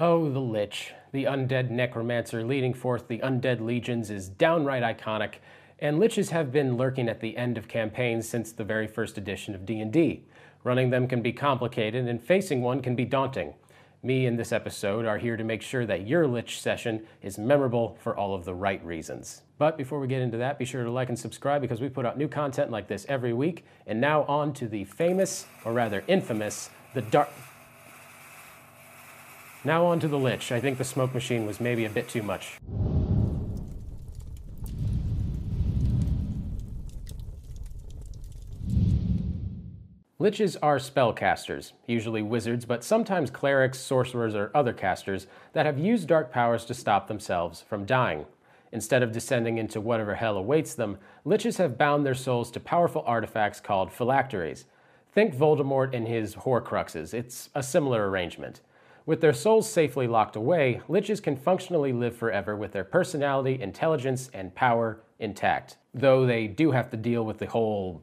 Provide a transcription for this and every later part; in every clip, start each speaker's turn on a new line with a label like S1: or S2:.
S1: Oh, the Lich, the undead necromancer leading forth the undead legions, is downright iconic, and liches have been lurking at the end of campaigns since the very first edition of D&D. Running them can be complicated, and facing one can be daunting. Me and this episode are here to make sure that your Lich session is memorable for all of the right reasons. But before we get into that, be sure to like and subscribe because we put out new content like this every week. And now on to the famous, or rather infamous, the dark. Now on to the Lich. I think the smoke machine was maybe a bit too much. Liches are spellcasters, usually wizards, but sometimes clerics, sorcerers, or other casters that have used dark powers to stop themselves from dying. Instead of descending into whatever hell awaits them, liches have bound their souls to powerful artifacts called phylacteries. Think Voldemort and his Horcruxes. It's a similar arrangement. With their souls safely locked away, liches can functionally live forever with their personality, intelligence, and power intact. Though they do have to deal with the whole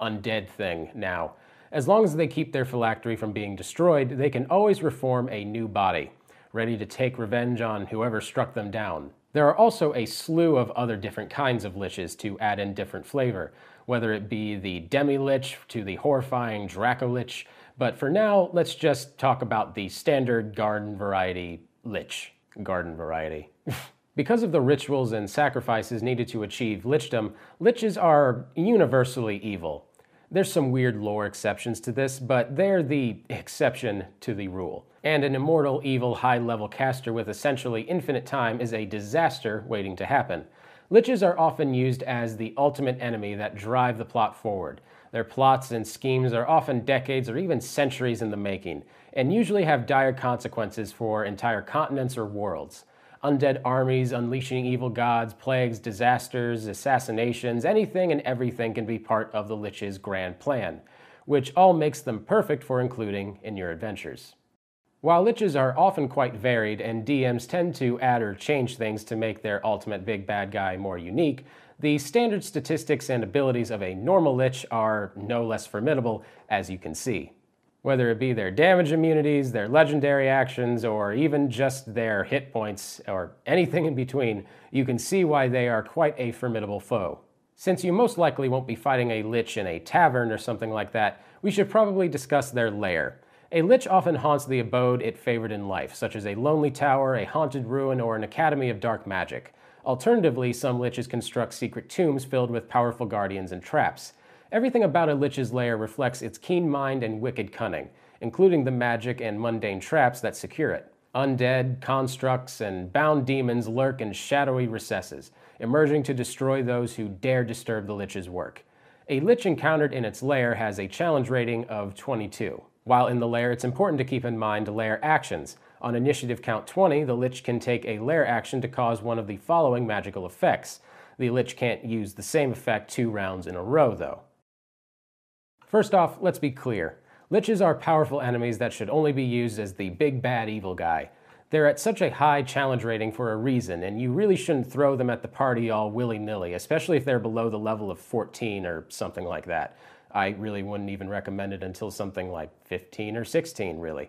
S1: undead thing now. As long as they keep their phylactery from being destroyed, they can always reform a new body, ready to take revenge on whoever struck them down. There are also a slew of other different kinds of liches to add in different flavor, whether it be the demi-lich to the horrifying Draco-lich, but for now, let's just talk about the standard garden variety lich. Garden variety. because of the rituals and sacrifices needed to achieve lichdom, liches are universally evil. There's some weird lore exceptions to this, but they're the exception to the rule. And an immortal, evil, high level caster with essentially infinite time is a disaster waiting to happen. Liches are often used as the ultimate enemy that drive the plot forward. Their plots and schemes are often decades or even centuries in the making, and usually have dire consequences for entire continents or worlds undead armies unleashing evil gods, plagues, disasters, assassinations, anything and everything can be part of the Lich's grand plan, which all makes them perfect for including in your adventures. While Liches are often quite varied and DMs tend to add or change things to make their ultimate big bad guy more unique, the standard statistics and abilities of a normal Lich are no less formidable, as you can see whether it be their damage immunities, their legendary actions, or even just their hit points, or anything in between, you can see why they are quite a formidable foe. Since you most likely won't be fighting a lich in a tavern or something like that, we should probably discuss their lair. A lich often haunts the abode it favored in life, such as a lonely tower, a haunted ruin, or an academy of dark magic. Alternatively, some liches construct secret tombs filled with powerful guardians and traps. Everything about a lich's lair reflects its keen mind and wicked cunning, including the magic and mundane traps that secure it. Undead, constructs, and bound demons lurk in shadowy recesses, emerging to destroy those who dare disturb the lich's work. A lich encountered in its lair has a challenge rating of 22. While in the lair, it's important to keep in mind lair actions. On initiative count 20, the lich can take a lair action to cause one of the following magical effects. The lich can't use the same effect two rounds in a row, though. First off, let's be clear. Liches are powerful enemies that should only be used as the big bad evil guy. They're at such a high challenge rating for a reason, and you really shouldn't throw them at the party all willy nilly, especially if they're below the level of 14 or something like that. I really wouldn't even recommend it until something like 15 or 16, really.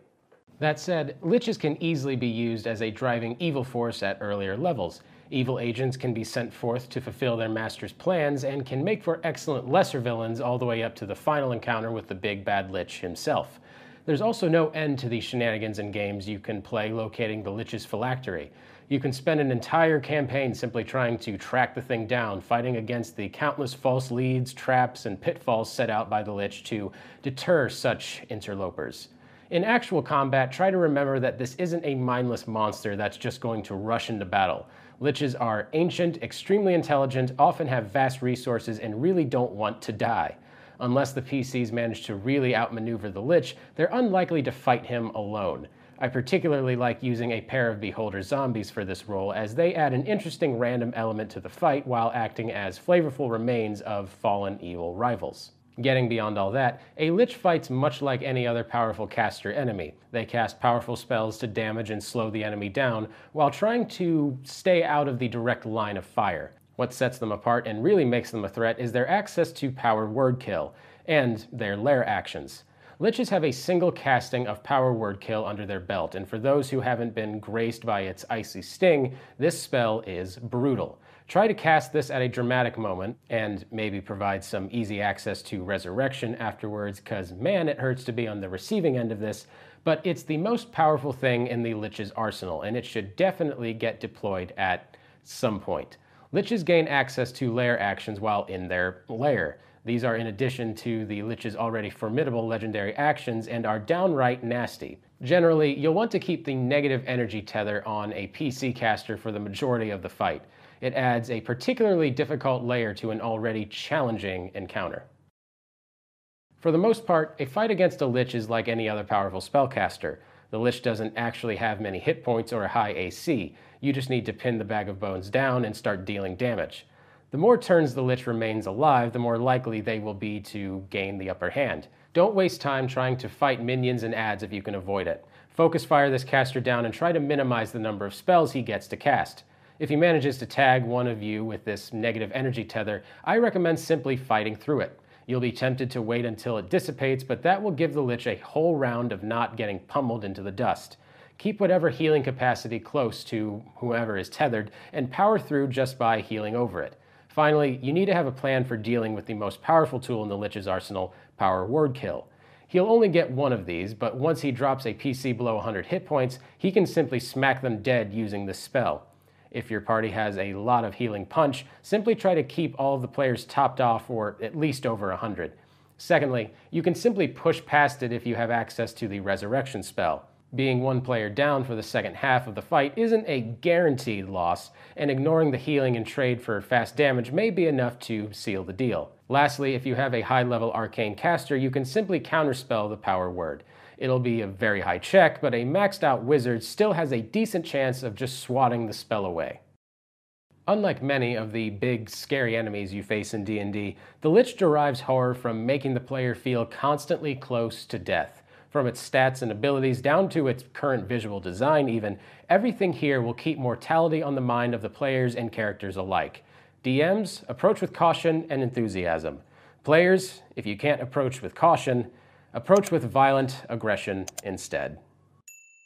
S1: That said, liches can easily be used as a driving evil force at earlier levels. Evil agents can be sent forth to fulfill their master's plans and can make for excellent lesser villains all the way up to the final encounter with the big bad Lich himself. There's also no end to the shenanigans and games you can play locating the Lich's phylactery. You can spend an entire campaign simply trying to track the thing down, fighting against the countless false leads, traps, and pitfalls set out by the Lich to deter such interlopers. In actual combat, try to remember that this isn't a mindless monster that's just going to rush into battle. Liches are ancient, extremely intelligent, often have vast resources, and really don't want to die. Unless the PCs manage to really outmaneuver the Lich, they're unlikely to fight him alone. I particularly like using a pair of Beholder zombies for this role, as they add an interesting random element to the fight while acting as flavorful remains of fallen evil rivals. Getting beyond all that, a Lich fights much like any other powerful caster enemy. They cast powerful spells to damage and slow the enemy down, while trying to stay out of the direct line of fire. What sets them apart and really makes them a threat is their access to power word kill, and their lair actions. Liches have a single casting of Power Word Kill under their belt, and for those who haven't been graced by its icy sting, this spell is brutal. Try to cast this at a dramatic moment, and maybe provide some easy access to Resurrection afterwards, because man, it hurts to be on the receiving end of this, but it's the most powerful thing in the Lich's arsenal, and it should definitely get deployed at some point. Liches gain access to lair actions while in their lair. These are in addition to the Lich's already formidable legendary actions and are downright nasty. Generally, you'll want to keep the negative energy tether on a PC caster for the majority of the fight. It adds a particularly difficult layer to an already challenging encounter. For the most part, a fight against a Lich is like any other powerful spellcaster. The Lich doesn't actually have many hit points or a high AC. You just need to pin the Bag of Bones down and start dealing damage. The more turns the Lich remains alive, the more likely they will be to gain the upper hand. Don't waste time trying to fight minions and adds if you can avoid it. Focus fire this caster down and try to minimize the number of spells he gets to cast. If he manages to tag one of you with this negative energy tether, I recommend simply fighting through it. You'll be tempted to wait until it dissipates, but that will give the Lich a whole round of not getting pummeled into the dust. Keep whatever healing capacity close to whoever is tethered and power through just by healing over it. Finally, you need to have a plan for dealing with the most powerful tool in the Lich's arsenal, Power Word Kill. He'll only get one of these, but once he drops a PC below 100 hit points, he can simply smack them dead using this spell. If your party has a lot of healing punch, simply try to keep all of the players topped off or at least over 100. Secondly, you can simply push past it if you have access to the Resurrection spell. Being one player down for the second half of the fight isn't a guaranteed loss, and ignoring the healing and trade for fast damage may be enough to seal the deal. Lastly, if you have a high level arcane caster, you can simply counterspell the power word. It'll be a very high check, but a maxed out wizard still has a decent chance of just swatting the spell away. Unlike many of the big, scary enemies you face in D&D, the Lich derives horror from making the player feel constantly close to death. From its stats and abilities down to its current visual design, even, everything here will keep mortality on the mind of the players and characters alike. DMs, approach with caution and enthusiasm. Players, if you can't approach with caution, approach with violent aggression instead.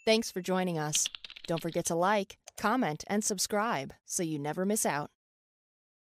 S2: Thanks for joining us. Don't forget to like, comment, and subscribe so you never miss out.